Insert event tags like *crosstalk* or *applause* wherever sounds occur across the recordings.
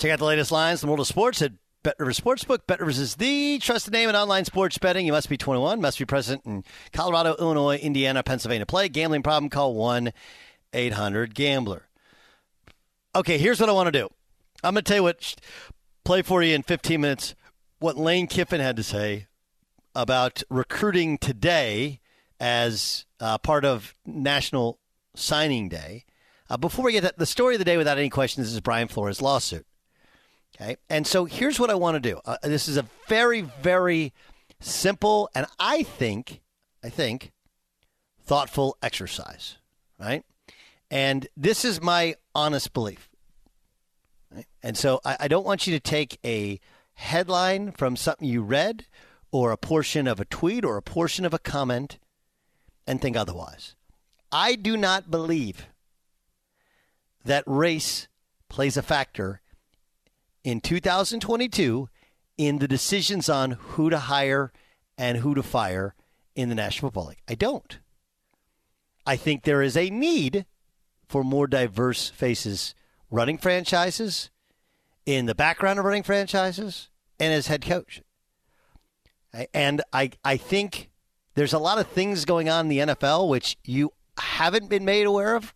Check out the latest lines in the world of sports at Bet Rivers Sportsbook. Bet Rivers is the trusted name in online sports betting. You must be 21, must be present in Colorado, Illinois, Indiana, Pennsylvania. Play gambling problem, call 1 800 Gambler. Okay, here's what I want to do. I'm going to tell you what, play for you in 15 minutes, what Lane Kiffin had to say about recruiting today as uh, part of National Signing Day. Uh, before we get that, the story of the day, without any questions, is Brian Flores' lawsuit. Okay, and so here's what I want to do. Uh, this is a very, very simple and I think, I think, thoughtful exercise, right? And this is my honest belief. Right? And so I, I don't want you to take a headline from something you read or a portion of a tweet or a portion of a comment and think otherwise. I do not believe that race plays a factor in 2022 in the decisions on who to hire and who to fire in the National Football League. I don't. I think there is a need for more diverse faces running franchises, in the background of running franchises, and as head coach. And I, I think there's a lot of things going on in the NFL which you haven't been made aware of,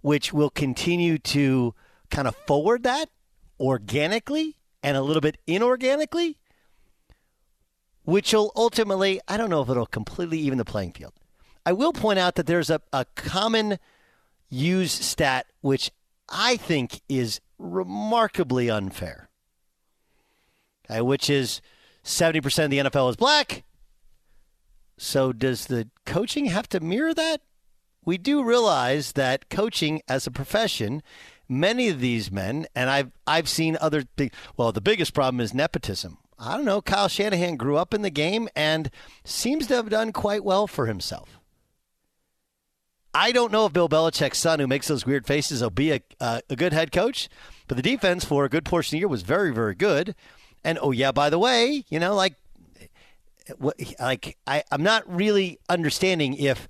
which will continue to kind of forward that organically and a little bit inorganically, which will ultimately, I don't know if it'll completely even the playing field. I will point out that there's a, a common used stat which I think is remarkably unfair, okay, which is 70% of the NFL is black. So does the coaching have to mirror that? We do realize that coaching as a profession many of these men, and I've I've seen other. Well, the biggest problem is nepotism. I don't know. Kyle Shanahan grew up in the game and seems to have done quite well for himself. I don't know if Bill Belichick's son, who makes those weird faces, will be a, uh, a good head coach, but the defense for a good portion of the year was very, very good. And oh yeah, by the way, you know, like, like I, I'm not really understanding if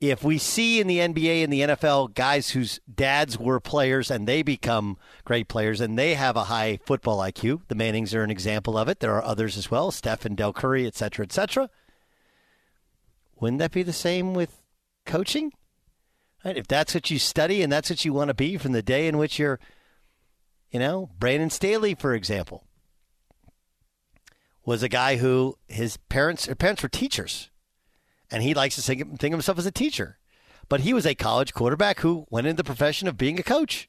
if we see in the NBA and the NFL guys whose dads were players and they become great players and they have a high football IQ, the Mannings are an example of it. There are others as well, Steph and Del Curry, et cetera, et cetera. Wouldn't that be the same with coaching? Right? If that's what you study and that's what you want to be from the day in which you're, you know, Brandon Staley, for example, was a guy who his parents, his parents were teachers and he likes to think, think of himself as a teacher. But he was a college quarterback who went into the profession of being a coach.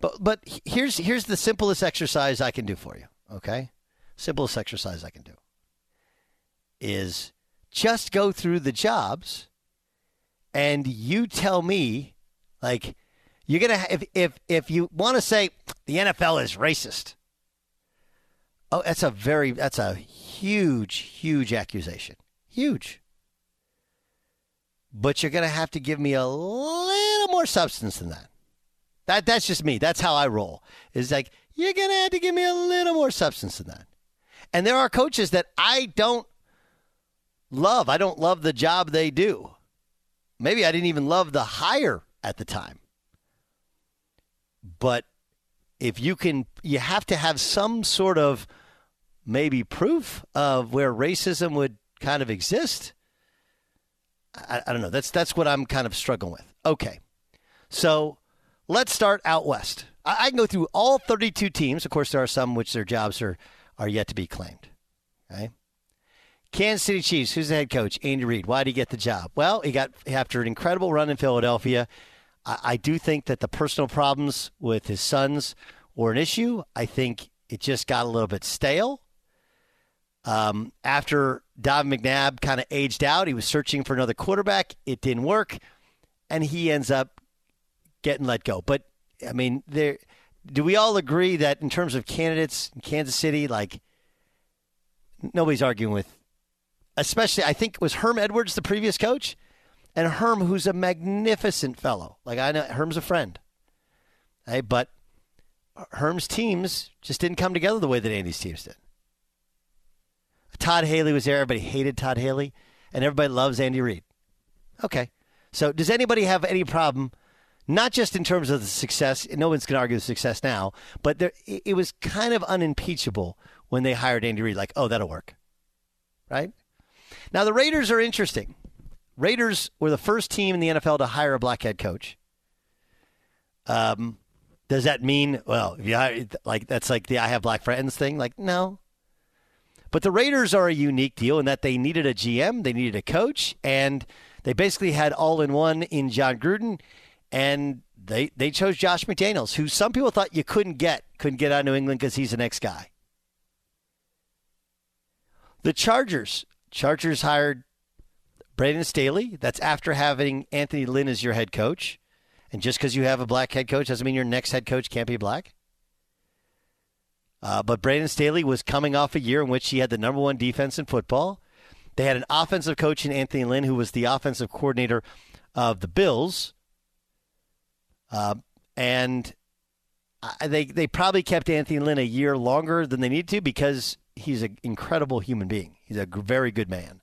But but here's here's the simplest exercise I can do for you. Okay, simplest exercise I can do is just go through the jobs, and you tell me, like, you're gonna if if if you want to say the NFL is racist. Oh, that's a very that's a huge huge accusation. Huge. But you're going to have to give me a little more substance than that. That that's just me. That's how I roll. Is like you're going to have to give me a little more substance than that. And there are coaches that I don't love. I don't love the job they do. Maybe I didn't even love the hire at the time. But if you can, you have to have some sort of maybe proof of where racism would kind of exist. I, I don't know. That's that's what I'm kind of struggling with. Okay, so let's start out west. I, I can go through all 32 teams. Of course, there are some which their jobs are are yet to be claimed. Okay. Kansas City Chiefs, who's the head coach? Andy Reid. Why did he get the job? Well, he got after an incredible run in Philadelphia. I, I do think that the personal problems with his sons were an issue. I think it just got a little bit stale. Um, after Donovan McNabb kind of aged out, he was searching for another quarterback. It didn't work, and he ends up getting let go. But I mean, there. Do we all agree that in terms of candidates in Kansas City, like nobody's arguing with, especially I think it was Herm Edwards the previous coach, and Herm who's a magnificent fellow. Like I know Herm's a friend. Hey, but Herm's teams just didn't come together the way that Andy's teams did. Todd Haley was there. Everybody hated Todd Haley, and everybody loves Andy Reid. Okay. So, does anybody have any problem, not just in terms of the success? No one's going to argue the success now, but there, it, was kind of unimpeachable when they hired Andy Reid. Like, oh, that'll work. Right? Now, the Raiders are interesting. Raiders were the first team in the NFL to hire a black head coach. Um, does that mean well, yeah, like that's like the I have black friends thing? Like, no. But the Raiders are a unique deal in that they needed a GM, they needed a coach, and they basically had all in one in Jon Gruden, and they they chose Josh McDaniels, who some people thought you couldn't get, couldn't get out of New England because he's the next guy. The Chargers, Chargers hired Brandon Staley. That's after having Anthony Lynn as your head coach. And just because you have a black head coach doesn't mean your next head coach can't be black. Uh, but Brandon Staley was coming off a year in which he had the number one defense in football. They had an offensive coach in Anthony Lynn, who was the offensive coordinator of the Bills. Uh, and they they probably kept Anthony Lynn a year longer than they needed to because he's an incredible human being. He's a very good man.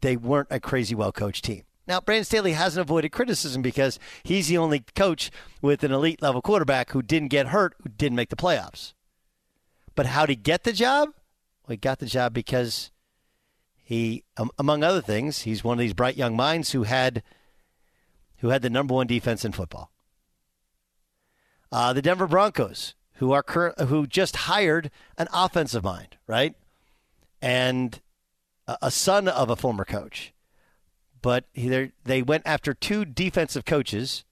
They weren't a crazy well coached team. Now, Brandon Staley hasn't avoided criticism because he's the only coach with an elite level quarterback who didn't get hurt, who didn't make the playoffs. But how did he get the job? Well, he got the job because he, um, among other things, he's one of these bright young minds who had who had the number one defense in football. Uh, the Denver Broncos, who are current, who just hired an offensive mind, right, and a, a son of a former coach but he, they went after two defensive coaches.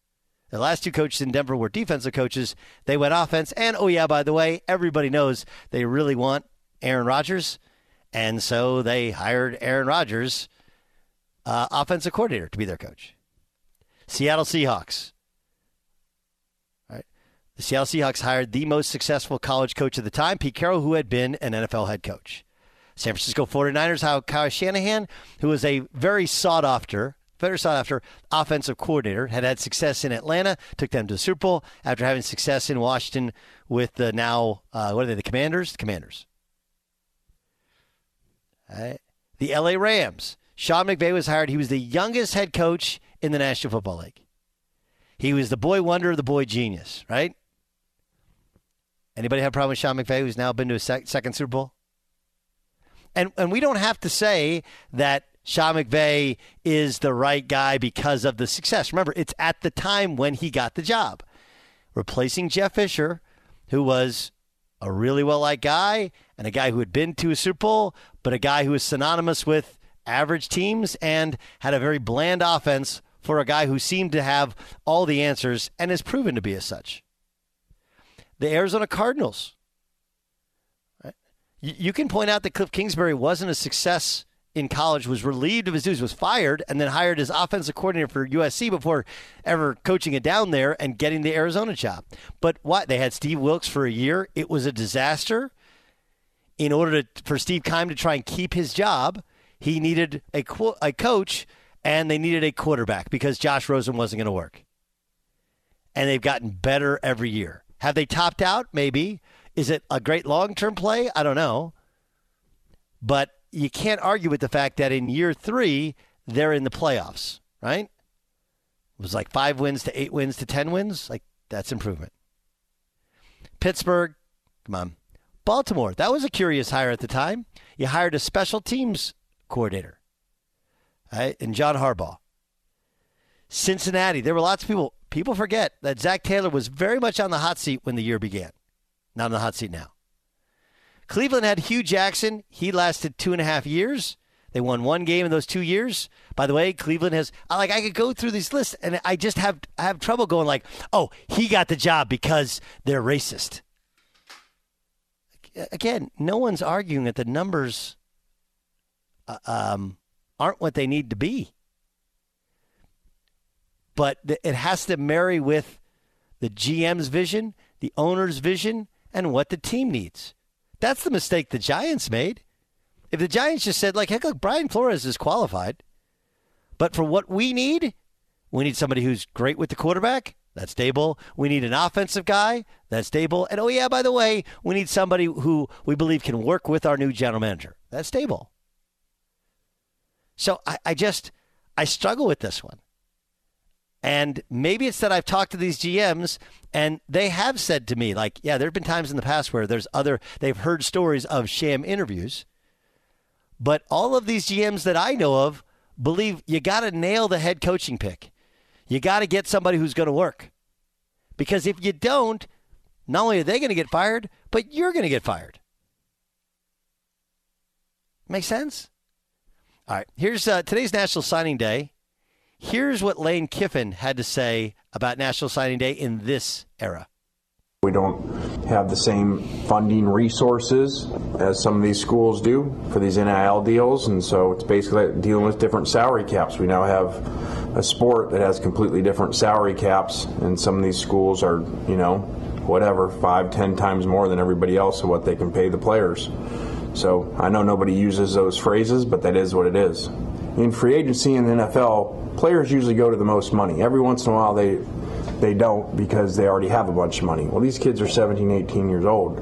The last two coaches in Denver were defensive coaches. They went offense. And, oh, yeah, by the way, everybody knows they really want Aaron Rodgers. And so they hired Aaron Rodgers, uh, offensive coordinator, to be their coach. Seattle Seahawks. The Seattle Seahawks hired the most successful college coach of the time, Pete Carroll, who had been an NFL head coach. San Francisco 49ers, how Kyle Shanahan, who was a very sought after, very sought after offensive coordinator, had had success in Atlanta, took them to the Super Bowl after having success in Washington with the now, uh, what are they, the Commanders? The Commanders. The LA Rams. Sean McVay was hired. He was the youngest head coach in the National Football League. He was the boy wonder, the boy genius, right? Anybody have a problem with Sean McVay, who's now been to a sec- second Super Bowl? and and we don't have to say that Sean McVay is the right guy because of the success. Remember, it's at the time when he got the job, replacing Jeff Fisher, who was a really well liked guy and a guy who had been to a Super Bowl, but a guy who was synonymous with average teams and had a very bland offense for a guy who seemed to have all the answers and has proven to be as such. The Arizona Cardinals you can point out that Cliff Kingsbury wasn't a success in college, was relieved of his duties, was fired, and then hired as offensive coordinator for USC before ever coaching it down there and getting the Arizona job. But what? They had Steve Wilks for a year. It was a disaster. In order to, for Steve Keim to try and keep his job, he needed a, a coach and they needed a quarterback because Josh Rosen wasn't going to work. And they've gotten better every year. Have they topped out? Maybe. Is it a great long term play? I don't know. But you can't argue with the fact that in year three, they're in the playoffs, right? It was like five wins to eight wins to 10 wins. Like, that's improvement. Pittsburgh, come on. Baltimore, that was a curious hire at the time. You hired a special teams coordinator, right? And John Harbaugh. Cincinnati, there were lots of people. People forget that Zac Taylor was very much on the hot seat when the year began not on the hot seat now. Cleveland had Hue Jackson. He lasted two and a half years. They won one game in those two years. By the way, Cleveland has like I could go through these lists and I just have I have trouble going like, oh, he got the job because they're racist. Again, no one's arguing that the numbers uh, um, aren't what they need to be. but th- it has to marry with the GM's vision, the owner's vision, and what the team needs. That's the mistake the Giants made. If the Giants just said, like, heck, look, Brian Flores is qualified, but for what we need, we need somebody who's great with the quarterback. That's Daboll. We need an offensive guy. That's Daboll. And oh, yeah, by the way, we need somebody who we believe can work with our new general manager. That's Daboll. So I, I just, I struggle with this one. And maybe it's that I've talked to these GMs and they have said to me, like, yeah, there have been times in the past where there's other, they've heard stories of sham interviews. But all of these GMs that I know of believe you got to nail the head coaching pick. You got to get somebody who's going to work. Because if you don't, not only are they going to get fired, but you're going to get fired. Make sense? All right. Here's uh, today's National Signing Day. Here's what Lane Kiffin had to say about National Signing Day in this era. We don't have the same funding resources as some of these schools do for these NIL deals, and so it's basically dealing with different salary caps. We now have a sport that has completely different salary caps, and some of these schools are, you know, whatever, five, ten times more than everybody else of what they can pay the players. So I know nobody uses those phrases, but that is what it is. In free agency in the NFL, players usually go to the most money. Every once in a while, they they don't because they already have a bunch of money. Well, these kids are 17, 18 years old.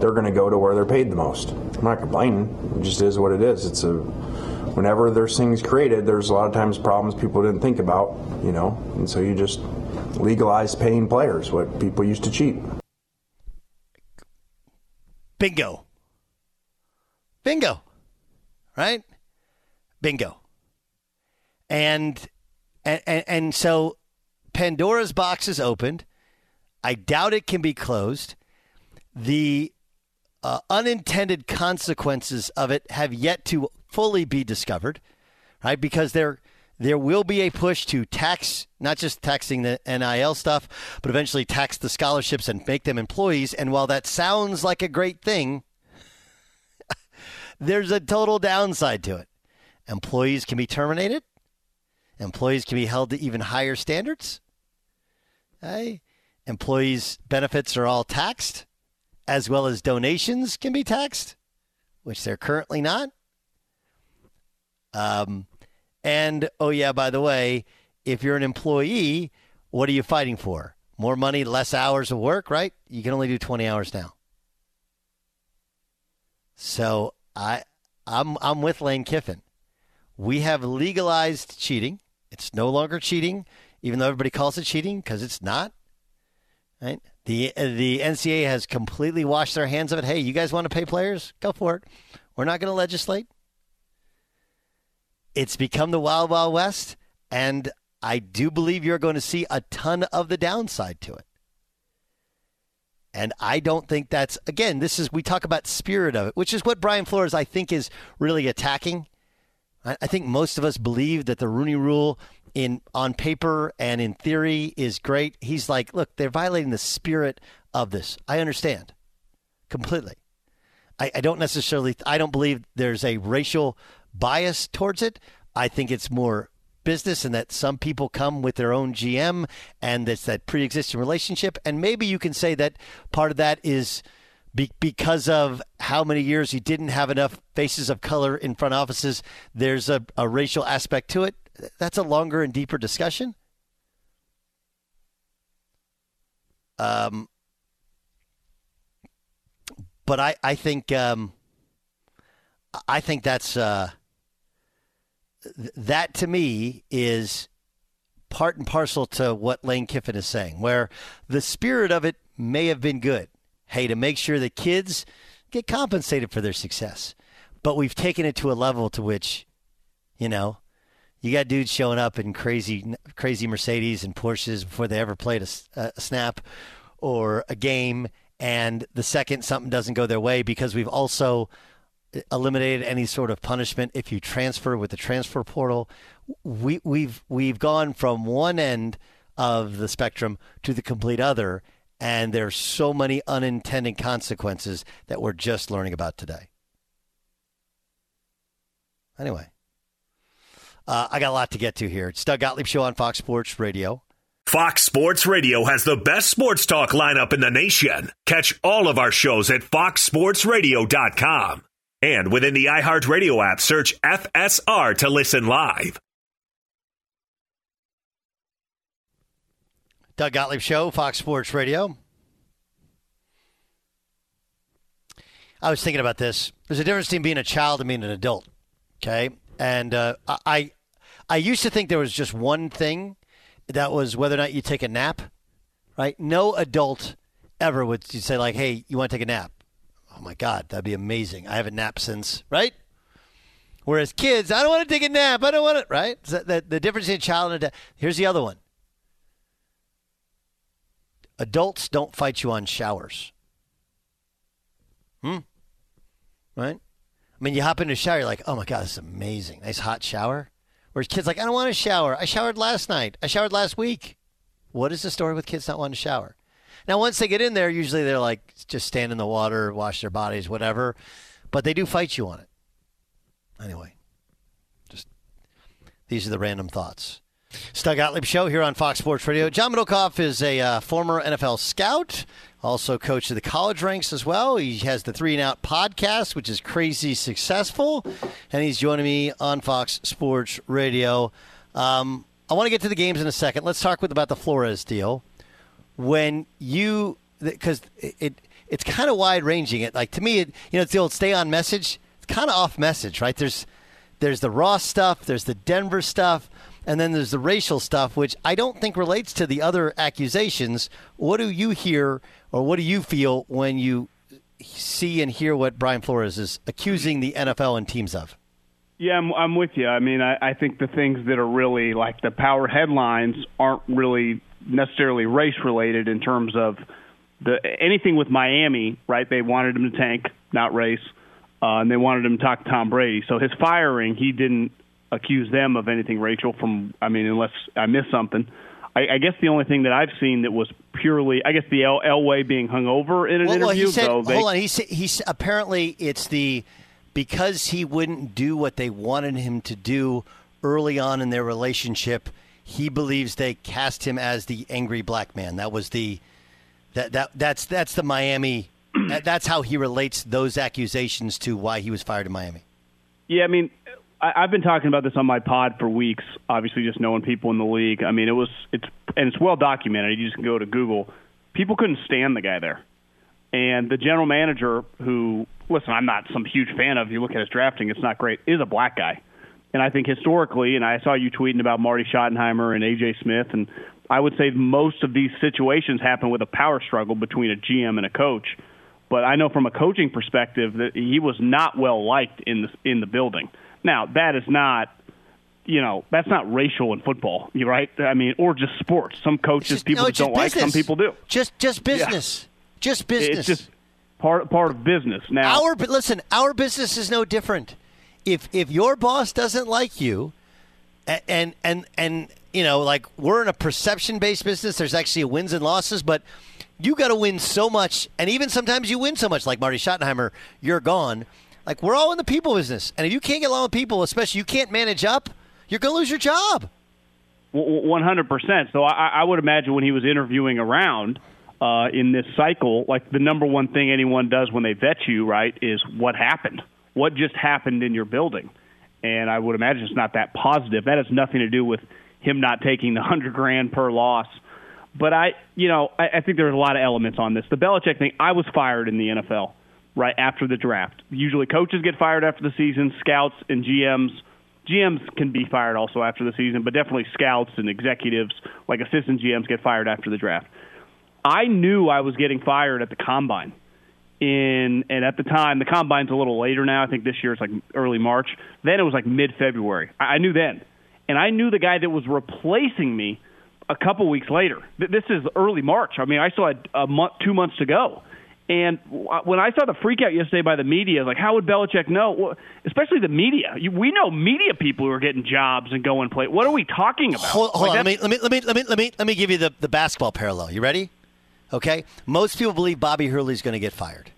They're going to go to where they're paid the most. I'm not complaining. It just is what it is. It's a whenever there's things created, there's a lot of times problems people didn't think about, you know, and so you just legalize paying players what people used to cheat. Bingo. Bingo. Right? Bingo. And and and, so Pandora's box is opened. I doubt it can be closed. The uh, unintended consequences of it have yet to fully be discovered, right? Because there there will be a push to tax not just taxing the NIL stuff, but eventually tax the scholarships and make them employees. And while that sounds like a great thing, *laughs* there's a total downside to it. Employees can be terminated. Employees can be held to even higher standards. Employees' benefits are all taxed, as well as donations can be taxed, which they're currently not. Um, and oh yeah, by the way, if you're an employee, what are you fighting for? More money, less hours of work, right? You can only do 20 hours now. So I, I'm I'm with Lane Kiffin. We have legalized cheating. It's no longer cheating, even though everybody calls it cheating because it's not. Right? The the NCAA has completely washed their hands of it. Hey, you guys want to pay players? Go for it. We're not going to legislate. It's become the wild wild west, and I do believe you're going to see a ton of the downside to it. And I don't think that's again. This is we talk about spirit of it, which is what Brian Flores I think is really attacking. I, think most of us believe that the Rooney Rule in on paper and in theory is great. He's like, look, they're violating the spirit of this. I understand completely. I, I don't necessarily. I don't believe there's a racial bias towards it. I think it's more business and that some people come with their own GM and it's that pre-existing relationship and maybe you can say that part of that is be- because of how many years you didn't have enough faces of color in front offices there's a, a racial aspect to it that's a longer and deeper discussion um but I, I think um, I think that's uh, that to me is part and parcel to what Lane Kiffin is saying, where the spirit of it may have been good. Hey, to make sure that kids get compensated for their success. But we've taken it to a level to which, you know, you got dudes showing up in crazy, crazy Mercedes and Porsches before they ever played a, a snap or a game. And the second something doesn't go their way, because we've also eh, eliminated any sort of punishment if you transfer with the transfer portal. We, we've we've gone from one end of the spectrum to the complete other, and there's so many unintended consequences that we're just learning about today. Anyway, Uh, I got a lot to get to here. It's Doug Gottlieb Show on Fox Sports Radio. Fox Sports Radio has the best sports talk lineup in the nation. Catch all of our shows at foxsportsradio.com. And within the iHeartRadio app, search FSR to listen live. Doug Gottlieb Show, Fox Sports Radio. I was thinking about this. There's a difference between being a child and being an adult. Okay, and uh, I, I used to think there was just one thing that was whether or not you take a nap. Right? No adult ever would say like, "Hey, you want to take a nap?" Oh my God, that'd be amazing. I haven't napped since right. Whereas kids, I don't want to take a nap. I don't want it. Right? So the, the difference between a child and a here's the other one. Adults don't fight you on showers. Hmm. Right? I mean, you hop into a shower, you're like, oh my God, this is amazing. Nice hot shower. Whereas kids like, I don't want to shower. I showered last night. I showered last week. What is the story with kids not wanting to shower? Now, once they get in there, usually they're like, just stand in the water, wash their bodies, whatever. But they do fight you on it. Anyway, just these are the random thoughts. Doug Gottlieb Show here on Fox Sports Radio. John Middlekauff is a uh, former NFL scout, also coach of the college ranks as well. He has the Three and Out podcast, which is crazy successful, and he's joining me on Fox Sports Radio. Um, I want to get to the games in a second. Let's talk with about the Flores deal. When you, because it, it, it's kind of wide ranging. It like to me, it, you know, it's the old stay on message. It's kind of off message, right? There's there's the Ross stuff, there's the Denver stuff. And then there's the racial stuff, which I don't think relates to the other accusations. What do you hear or what do you feel when you see and hear what Brian Flores is accusing the NFL and teams of? Yeah, I'm, I'm with you. I mean, I, I think the things that are really like the power headlines aren't really necessarily race related in terms of the anything with Miami, right? They wanted him to tank, not race, uh, and they wanted him to talk to Tom Brady. So his firing, he didn't accuse them of anything racial. From I mean, unless I missed something. I, I guess the only thing that I've seen that was purely, I guess the El- Elway being hung over in an well, well, interview. he said, though, they, hold on. He said he's apparently it's the because he wouldn't do what they wanted him to do early on in their relationship. He believes they cast him as the angry black man. That was the that that that's that's the Miami. that, that's how he relates those accusations to why he was fired in Miami. Yeah, I mean, I, I've been talking about this on my pod for weeks. Obviously, just knowing people in the league. I mean, it was it's and it's well documented. You just can go to Google. People couldn't stand the guy there, and the general manager, who listen, I'm not some huge fan of. You look at his drafting; it's not great. Is a black guy, and I think historically, and I saw you tweeting about Marty Schottenheimer and AJ Smith, and I would say most of these situations happen with a power struggle between a GM and a coach. But I know from a coaching perspective that he was not well liked in the in the building. Now, that is not, you know, that's not racial in football, you right? I mean, or just sports. Some coaches just- people no, don't just like. Some people do. Just just business. Just business. It's just part part of business. Now, our listen, our business is no different. If if your boss doesn't like you, and and and you know, like we're in a perception based business. There's actually wins and losses, but you got to win so much, and even sometimes you win so much. Like Marty Schottenheimer, you're gone. Like we're all in the people business, and if you can't get along with people, especially you can't manage up, you're gonna lose your job. One hundred percent. So I, I would imagine when he was interviewing around uh, in this cycle, like the number one thing anyone does when they vet you, right, is what happened, what just happened in your building, and I would imagine it's not that positive. That has nothing to do with him not taking the hundred grand per loss. But I, you know, I, I think there's a lot of elements on this. The Belichick thing. I was fired in the NFL right after the draft. Usually, coaches get fired after the season, scouts and GMs. GMs can be fired also after the season, but definitely scouts and executives, like assistant GMs, get fired after the draft. I knew I was getting fired at the combine. In and at the time, the combine's a little later now. I think this year it's like early March. Then it was like mid February. I, I knew then, and I knew the guy that was replacing me a couple weeks later. This is early March. I mean, I still had a month, two months to go. And when I saw the freakout yesterday by the media, like, how would Belichick know? Well, especially the media. You, we know media people who are getting jobs and going play. What are we talking about? Hold, hold Like, on. Let me, let me let me let me let me let me give you the, the basketball parallel. You ready? Okay. Most people believe Bobby Hurley's going to get fired.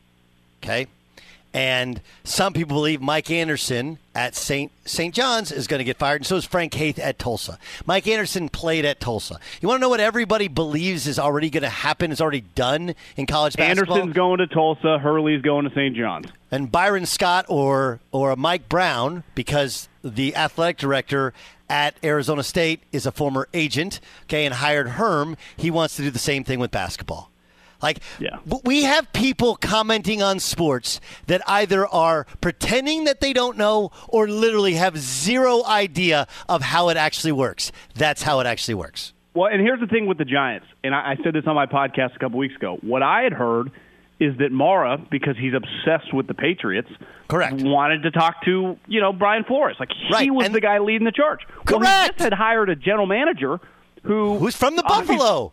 Okay. And some people believe Mike Anderson at St. St. John's is going to get fired, and so is Frank Haith at Tulsa. Mike Anderson played at Tulsa. You want to know what everybody believes is already going to happen, is already done in college basketball? Anderson's going to Tulsa. Hurley's going to St. John's. and Byron Scott or or Mike Brown because the athletic director at Arizona State is a former agent, okay, and hired Herm. He wants to do the same thing with basketball. Like, Yeah. we have people commenting on sports that either are pretending that they don't know or literally have zero idea of how it actually works. That's how it actually works. Well, and here's the thing with the Giants, and I, I said this on my podcast a couple weeks ago. What I had heard is that Mara, because he's obsessed with the Patriots, Correct. wanted to talk to you know Brian Flores, like he Right, was and- the guy leading the charge. Well, he Correct. just had hired a general manager who Who's from the Buffalo?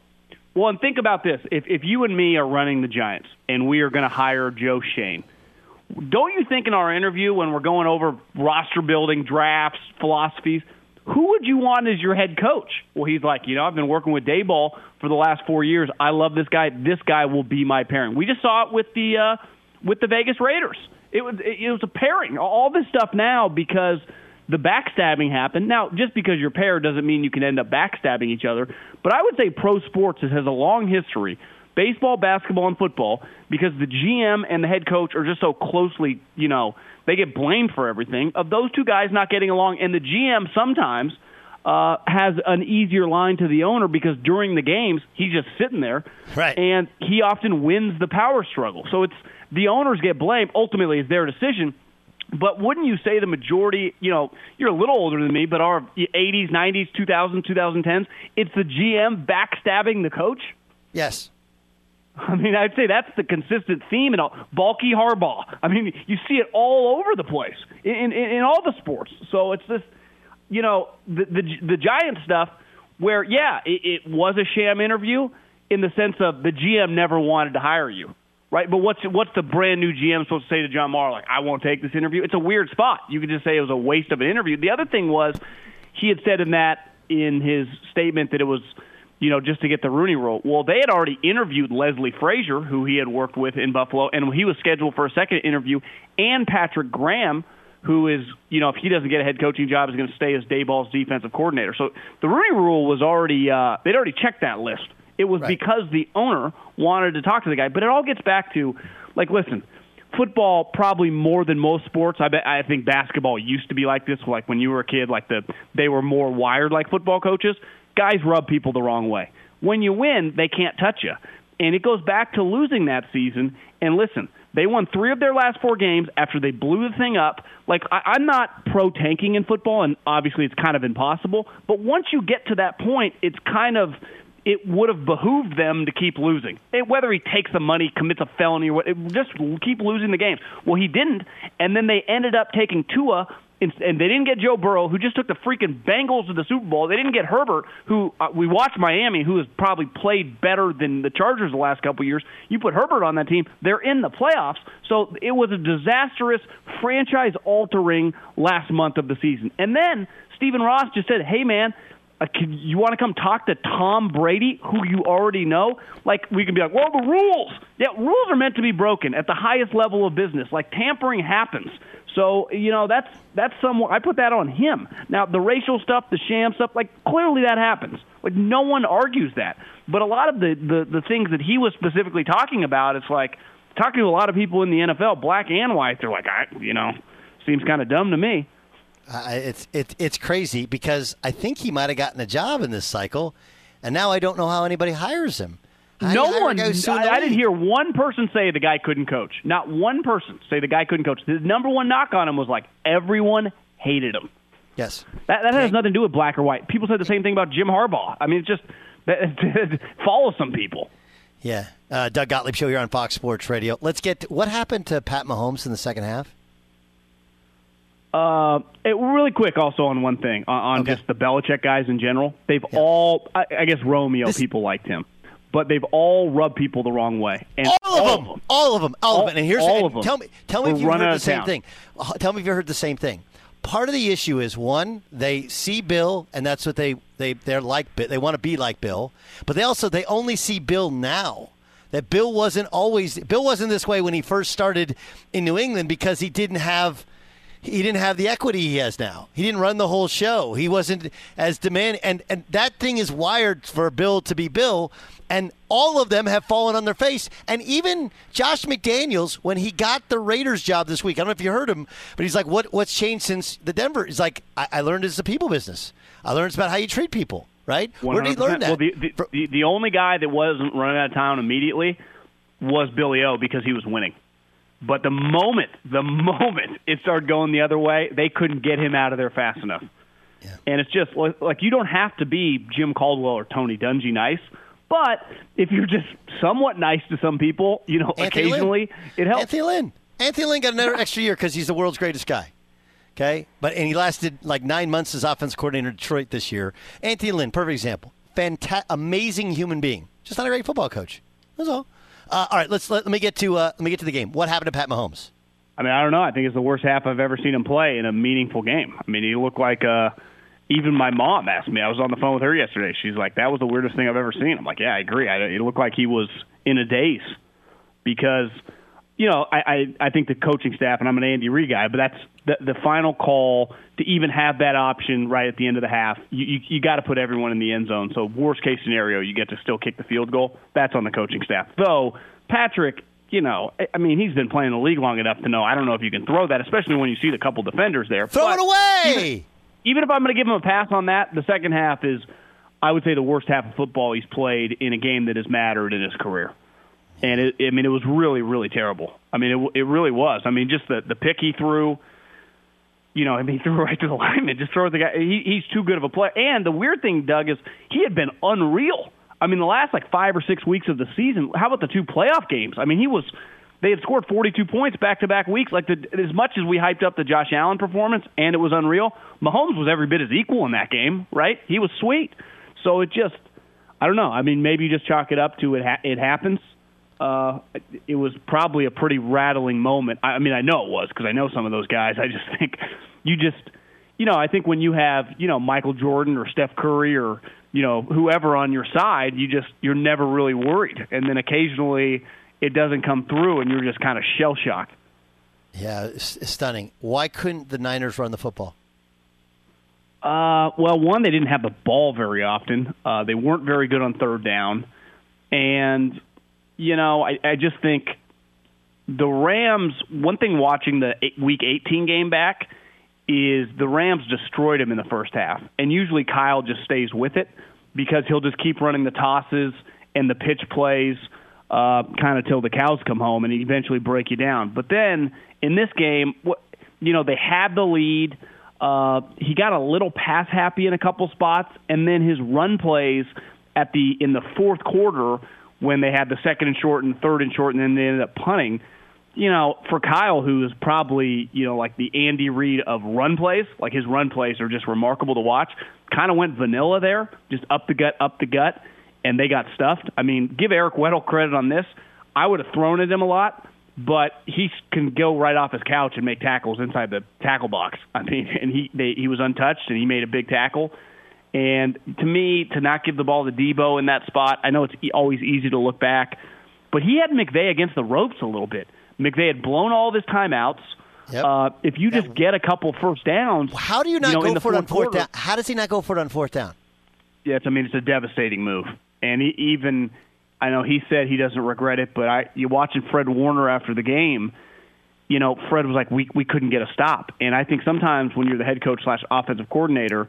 Well, and think about this: if if you and me are running the Giants, and we are going to hire Joe Schoen, don't you think in our interview when we're going over roster building, drafts, philosophies, who would you want as your head coach? Well, he's like, you know, I've been working with Daboll for the last four years. I love this guy. This guy will be my pairing. We just saw it with the uh, with the Vegas Raiders. It was it, it was a pairing. All this stuff now because the backstabbing happened. Now, just because you're paired doesn't mean you can end up backstabbing each other. But I would say pro sports has a long history, baseball, basketball, and football, because the GM and the head coach are just so closely, you know, they get blamed for everything of those two guys not getting along, and the GM sometimes uh, has an easier line to the owner because during the games he's just sitting there, Right. and he often wins the power struggle. So it's the owners get blamed. Ultimately, it's their decision. But wouldn't you say the majority, you know, you're a little older than me, but our 80s, 90s, 2000s, 2010s, it's the GM backstabbing the coach? Yes. I mean, I'd say that's the consistent theme in all. Baalke Harbaugh. I mean, you see it all over the place in, in, in all the sports. So it's this, you know, the the, the Giant stuff where, yeah, it, it was a sham interview in the sense of the GM never wanted to hire you, right? But what's what's the brand new GM supposed to say to John Mara? Like, I won't take this interview. It's a weird spot. You could just say it was a waste of an interview. The other thing was he had said in that in his statement that it was you know, just to get the Rooney rule. Well, they had already interviewed Leslie Frazier, who he had worked with in Buffalo, and he was scheduled for a second interview, and Patrick Graham, who is, you know, if he doesn't get a head coaching job, is going to stay as Daboll's defensive coordinator. So the Rooney rule was already, uh, they'd already checked that list. It was Right. because the owner wanted to talk to the guy. But it all gets back to, like, listen, football probably more than most sports. I bet I think basketball used to be like this. Like when you were a kid, like the they were more wired like football coaches. Guys rub people the wrong way. When you win, they can't touch you, and it goes back to losing that season. And listen, they won three of their last four games after they blew the thing up. Like I, I'm not pro tanking in football, and obviously it's kind of impossible. But once you get to that point, it's kind of it would have behooved them to keep losing. Whether he takes the money, commits a felony, or what, it- just keep losing the games. Well, he didn't, and then they ended up taking Tua, and and they didn't get Joe Burrow, who just took the freaking Bengals to the Super Bowl. They didn't get Herbert, who uh, we watched Miami, who has probably played better than the Chargers the last couple of years. You put Herbert on that team, they're in the playoffs. So it was a disastrous, franchise-altering last month of the season. And then Stephen Ross just said, "Hey, man." Uh, can, you want to come talk to Tom Brady, who you already know? Like, we can be like, well, the rules. Yeah, rules are meant to be broken at the highest level of business. Like, tampering happens. So, you know, that's that's somewhat, I put that on him. Now, the racial stuff, the sham stuff, like, clearly that happens. Like, no one argues that. But a lot of the, the, the things that he was specifically talking about, it's like, talking to a lot of people in the NFL, black and white, they're like, I, you know, seems kind of dumb to me. Uh, it's it, it's crazy because I think he might have gotten a job in this cycle, and now I don't know how anybody hires him. How no one. guy who's so I, I didn't hear one person say the guy couldn't coach. Not one person say the guy couldn't coach. The number one knock on him was like everyone hated him. Yes, That, that has nothing to do with black or white. People said the same thing about Jim Harbaugh. I mean, it's just *laughs* that, follow some people. yeah. Uh, Doug Gottlieb show here on Fox Sports Radio. Let's get to, what happened to Pat Mahomes in the second half. Uh, it, really quick, also on one thing on, on Okay. just the Belichick guys in general. They've Yeah. all, I, I guess Romeo This- people liked him, but they've all rubbed people the wrong way. And All of them, all of them, all, of them. And here's all of them. Tell me, tell me if you've heard the same town. thing. Uh, Tell me if you heard the same thing. Part of the issue is one, they see Bill, and that's what they they they're like. They want to be like Bill, but they also they only see Bill now. That Bill wasn't always Bill wasn't this way when he first started in New England because he didn't have he didn't have the equity he has now. He didn't run the whole show. He wasn't as demand and and that thing is wired for Bill to be Bill and all of them have fallen on their face. And even Josh McDaniels, when he got the Raiders job this week, I don't know if you heard him, but he's like, "What what's changed since the Denver?" He's like, "I, I learned it's a people business. I learned it's about how you treat people." Right? Where did he learn that? Well, the, the, the, the only guy that wasn't running out of town immediately was Billy O because he was winning. But the moment, the moment it started going the other way, they couldn't get him out of there fast enough. And it's just like, like you don't have to be Jim Caldwell or Tony Dungy nice, but if you're just somewhat nice to some people, you know, Anthony Lynn. occasionally it helps. Anthony Lynn. Anthony Lynn got another extra year because he's the world's greatest guy. Okay, but and he lasted like nine months as offense coordinator in Detroit this year. Anthony Lynn, perfect example. Fanta- amazing human being, just not a great football coach. That's all. Uh, all right, let's let, let me get to uh, let me get to the game. What happened to Pat Mahomes? I mean, I don't know. I think it's the worst half I've ever seen him play in a meaningful game. I mean, he looked like uh, even my mom asked me. I was on the phone with her yesterday. She's like, "That was the weirdest thing I've ever seen." I'm like, "Yeah, I agree." I, it looked like he was in a daze because, you know, I, I I think the coaching staff, and I'm an Andy Reid guy, but that's the the final call to even have that option right at the end of the half. You you, you got to put everyone in the end zone. So worst case scenario, you get to still kick the field goal. That's on the coaching staff. Though Patrick you know, I mean, he's been playing the league long enough to know. I don't know if you can throw that, especially when you see the couple defenders there. Throw But it away. Even, even if I'm going to give him a pass on that, the second half is, I would say, the worst half of football he's played in a game that has mattered in his career. And it, I mean, it was really, really terrible. I mean, it, it really was. I mean, just the the pick he threw. You know, I mean, he threw *laughs* right to the lineman. Just throw the guy. He, he's too good of a player. And the weird thing, Doug, is he had been unreal. I mean, the last like five or six weeks of the season. How about the two playoff games? I mean, he was. They had scored 42 points back to back weeks. Like the, as much as we hyped up the Josh Allen performance, and it was unreal. Mahomes was every bit as equal in that game, right? He was sweet. So it just, I don't know. I mean, maybe you just chalk it up to it. Ha- it happens. Uh, it was probably a pretty rattling moment. I, I mean, I know it was because I know some of those guys. I just *laughs* think you just, you know, I think when you have, you know, Michael Jordan or Steph Curry or you know whoever on your side, you just you're never really worried, and then occasionally it doesn't come through, and you're just kind of shell shocked. Yeah, stunning. Why couldn't the Niners run the football? Uh, well, one, they didn't have the ball very often. Uh, they weren't very good on third down, and you know, I, I just think the Rams. One thing watching the eight, Week 18 game back is the Rams destroyed him in the first half, and usually Kyle just stays with it because he'll just keep running the tosses and the pitch plays uh, kind of till the cows come home, and eventually break you down. But then in this game, you know, they had the lead. Uh, he got a little pass happy in a couple spots, and then his run plays at the in the fourth quarter when they had the second and short and third and short, and then they ended up punting. You know, for Kyle, who is probably you know like the Andy Reid of run plays, like his run plays are just remarkable to watch. Kind of went vanilla there, just up the gut, up the gut, and they got stuffed. I mean, give Eric Weddle credit on this. I would have thrown at him a lot, but he can go right off his couch and make tackles inside the tackle box. I mean, *laughs* and he they, he was untouched and he made a big tackle. And to me, to not give the ball to Deebo in that spot, I know it's always easy to look back, but he had McVay against the ropes a little bit. McVay had blown all of his timeouts. Yep. Uh, if you just get a couple first downs, How do you not know, go for it on fourth fourth quarter- down? How does he not go for it on fourth down? Yes, I mean it's a devastating move, and he, even I know he said he doesn't regret it, but I you watching Fred Warner after the game, you know Fred was like we we couldn't get a stop, and I think sometimes when you're the head coach slash offensive coordinator,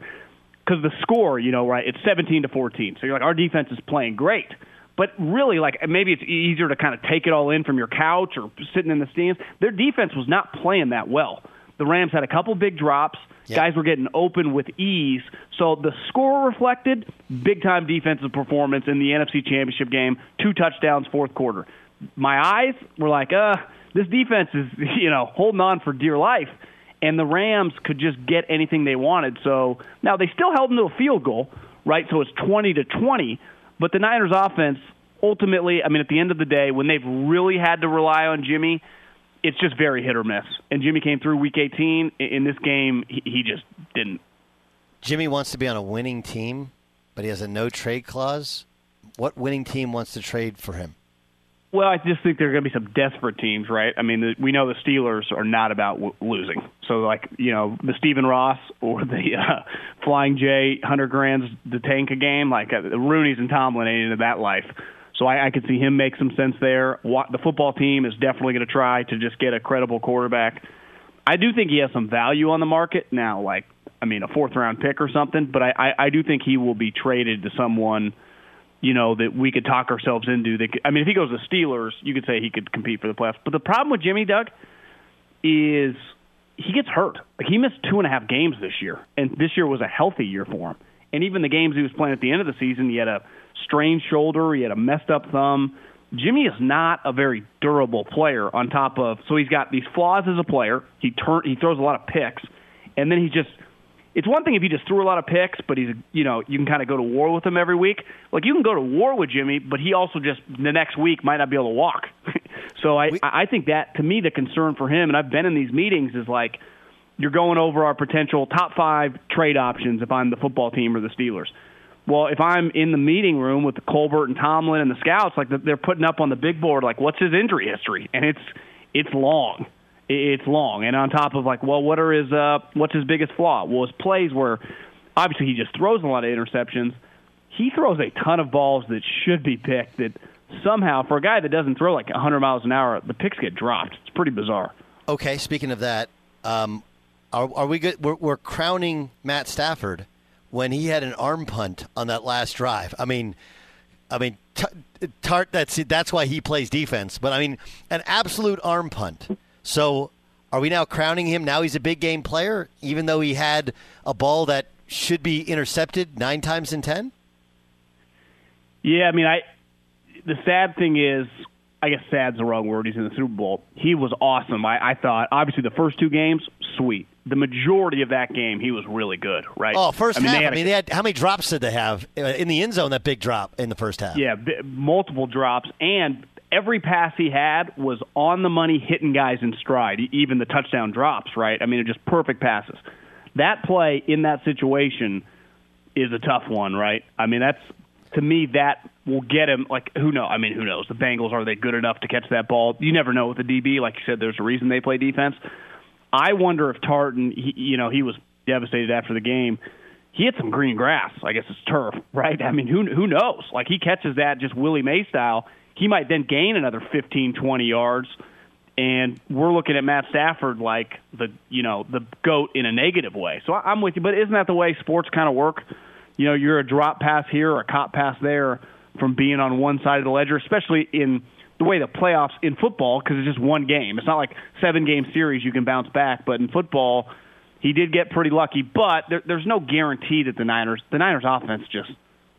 because the score, you know, right, it's 17 to 14, so you're like our defense is playing great. But really, like maybe it's easier to kind of take it all in from your couch or sitting in the stands. Their defense was not playing that well. The Rams had a couple big drops. Yep. Guys were getting open with ease. So the score reflected big time defensive performance in the NFC Championship game, two touchdowns, fourth quarter. My eyes were like, uh, this defense is, *laughs* you know, holding on for dear life. And the Rams could just get anything they wanted. So now they still held them to a field goal, right? So it's 20 to 20. But the Niners offense, ultimately, I mean, at the end of the day, when they've really had to rely on Jimmy, it's just very hit or miss. And Jimmy came through Week 18. In this game, he, he just didn't. Jimmy wants to be on a winning team, but he has a no trade clause. What winning team wants to trade for him? Well, I just think there are going to be some desperate teams, right? I mean, the, we know the Steelers are not about w- losing. So, like, you know, the Stephen Ross or the uh, Flying J, Hunter Grand's the Tanka game, like uh, Rooney's and Tomlin ain't into that life. So I, I could see him make some sense there. What, the football team is definitely going to try to just get a credible quarterback. I do think he has some value on the market now, like I mean, a fourth round pick or something. But I, I, I do think he will be traded to someone – you know, that we could talk ourselves into. That I mean, if he goes to the Steelers, you could say he could compete for the playoffs. But the problem with Jimmy Doug is he gets hurt. Like he missed two and a half games this year, and this year was a healthy year for him. And even the games he was playing at the end of the season, he had a strained shoulder, he had a messed up thumb. Jimmy is not a very durable player. On top of so he's got these flaws as a player. He turn he throws a lot of picks, and then he just it's one thing if he just threw a lot of picks, but he's you know you can kind of go to war with him every week. Like you can go to war with Jimmy, but he also just the next week might not be able to walk. *laughs* so I I think that to me the concern for him, and I've been in these meetings, is like you're going over our potential top five trade options if I'm the football team or the Steelers. Well, if I'm in the meeting room with the Colbert and Tomlin and the scouts, like they're putting up on the big board, like what's his injury history, and it's it's long it's long. And on top of like, well, what are his uh, what's his biggest flaw? Well, his plays where obviously he just throws a lot of interceptions. He throws a ton of balls that should be picked that somehow for a guy that doesn't throw like 100 miles an hour, the picks get dropped. It's pretty bizarre. Okay, speaking of that, um, are, are we good? We're, we're crowning Matt Stafford when he had an arm punt on that last drive. I mean, I mean, Tartt. That's that's why he plays defense. But I mean, an absolute arm punt so are we now crowning him? Now he's a big game player, even though he had a ball that should be intercepted nine times in ten? Yeah, I mean, I. The sad thing is, I guess sad's the wrong word. He's in the Super Bowl. He was awesome. I, I thought, obviously, the first two games, sweet. The majority of that game, he was really good, right? Oh, first I mean, half. They I mean, they had how many drops did they have uh, in the end zone? That big drop in the first half. Yeah, b- multiple drops, and every pass he had was on the money, hitting guys in stride, even the touchdown drops, right? I mean, just perfect passes. That play in that situation is a tough one, right? I mean, that's to me that will get him. Like, who knows? I mean, who knows? The Bengals are they good enough to catch that ball? You never know with the DB. Like you said, there's a reason they play defense. I wonder if Tartan, he, you know, he was devastated after the game. He hit some green grass. I guess it's turf, *laughs* right? I mean, who who knows? Like he catches that just Willie Mays style he might then gain another 15, 20 yards. And we're looking at Matt Stafford like the you know the goat in a negative way. So I'm with you, but isn't that the way sports kind of work? You know, you're a drop pass here or a cop pass there from being on one side of the ledger, especially in the way the playoffs in football because it's just one game. It's not like seven game series you can bounce back, but in football, he did get pretty lucky. But there, there's no guarantee that the Niners the Niners offense just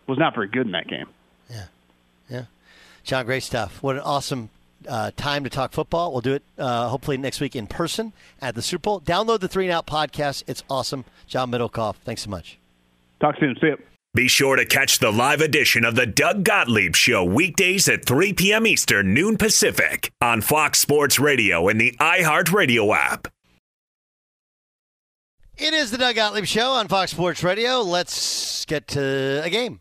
was not very good in that game. Yeah, yeah. John, great stuff. What an awesome uh, time to talk football. We'll do it uh, hopefully next week in person at the Super Bowl. Download the Three and Out podcast. It's awesome. John Middlekauff, thanks so much. Talk soon. See you. Be sure to catch the live edition of the Doug Gottlieb Show weekdays at 3 p.m. Eastern, noon Pacific on Fox Sports Radio and the iHeartRadio app. It is the Doug Gottlieb Show on Fox Sports Radio. Let's get to a game.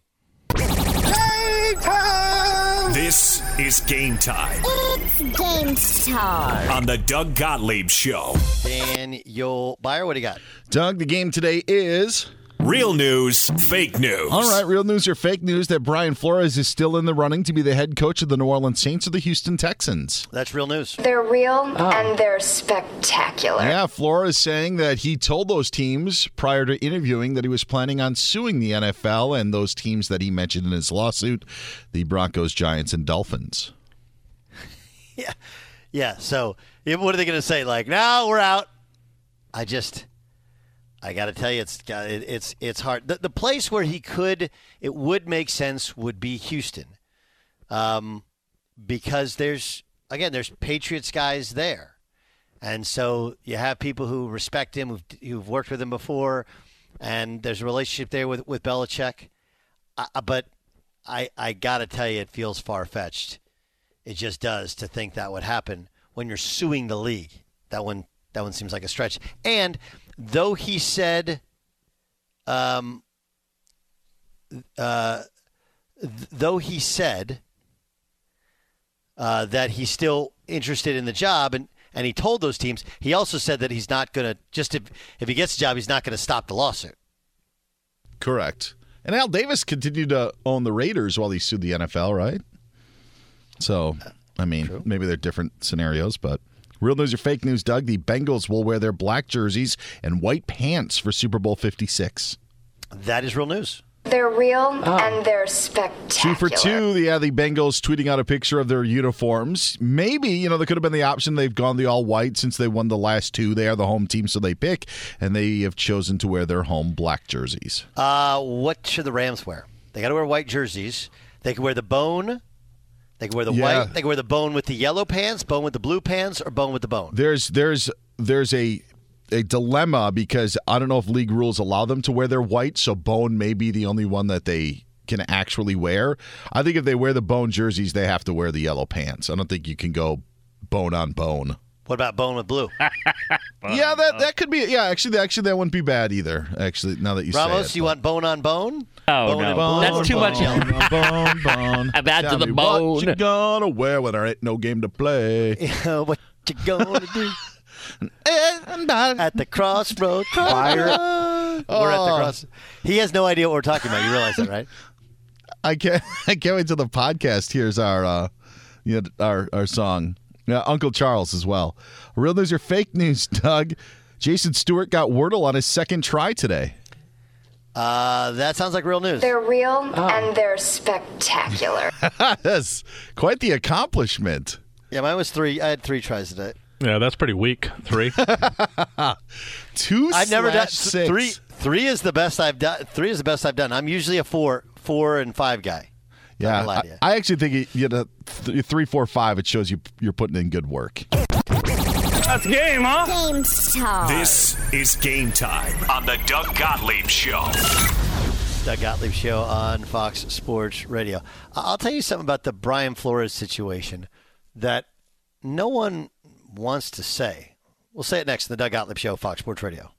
This is game time. It's game time. On the Doug Gottlieb Show. Daniel Beyer, what do you got? Doug, the game today is. Real news, fake news. All right, real news or fake news that Brian Flores is still in the running to be the head coach of the New Orleans Saints or the Houston Texans. That's real news. They're real oh. and they're spectacular. Yeah, Flores saying that he told those teams prior to interviewing that he was planning on suing the NFL and those teams that he mentioned in his lawsuit the Broncos, Giants, and Dolphins. *laughs* yeah. Yeah. So, what are they going to say? Like, no, we're out. I just. I got to tell you, it's it's it's hard. The, the place where he could, it would make sense, would be Houston, um, because there's again there's Patriots guys there, and so you have people who respect him, who've, who've worked with him before, and there's a relationship there with with Belichick. I, but I I got to tell you, it feels far fetched. It just does to think that would happen when you're suing the league. That one that one seems like a stretch, and though he said, um, uh, th- though he said uh, that he's still interested in the job, and and he told those teams. He also said that he's not going to just if if he gets the job, he's not going to stop the lawsuit. Correct. And Al Davis continued to own the Raiders while he sued the NFL, right? So, I mean, maybe they're different scenarios, but real news or fake news, Doug? The Bengals will wear their black jerseys and white pants for Super Bowl 56. That is real news. They're real and they're spectacular. Two for two. Yeah, the Bengals tweeting out a picture of their uniforms. Maybe, you know, there could have been the option they've gone the all white since they won the last two. They are the home team, so they pick, and they have chosen to wear their home black jerseys. Uh, what should the Rams wear? They got to wear white jerseys. They can wear the bone. They can wear the Yeah. white. They can wear the bone with the yellow pants, bone with the blue pants, or bone with the bone. There's there's there's a a dilemma because I don't know if league rules allow them to wear their white, so bone may be the only one that they can actually wear. I think if they wear the bone jerseys, they have to wear the yellow pants. I don't think you can go bone on bone. What about bone with blue? *laughs* yeah, that that could be. Yeah, actually, actually, that wouldn't be bad either. Actually, now that you Ramos, say it, you want bone on bone? Oh Bone no, and bone, that's too bone, much. bone. bone, bone. Back *laughs* to Tell the me bone. What you gonna wear when there ain't no game to play? *laughs* what you gonna do And I- at the crossroad? Fire. We're at the Oh. cross. He has no idea what we're talking about. You realize that, right? I can't. I can't wait till the podcast hears our, uh, you know, our our song. Yeah, Uncle Charles as well. Real news or fake news, *laughs* Doug? Jason Stewart got Wordle on his second try today. Uh, that sounds like real news. They're real and they're spectacular. *laughs* That's quite the accomplishment. Yeah, mine was three. I had three tries today. Yeah, that's pretty weak. Three. *laughs* Two. I've never done six. three. Three is the best I've done. Three is the best I've done. I'm usually a four, four and five guy. Yeah, I. I actually think it, you know, th- three, four, five. It shows you you're putting in good work. That's game, huh? Game start. This is game time on the Doug Gottlieb Show. Doug Gottlieb Show on Fox Sports Radio. I- I'll tell you something about the Brian Flores situation that no one wants to say. We'll say it next in the Doug Gottlieb Show, Fox Sports Radio.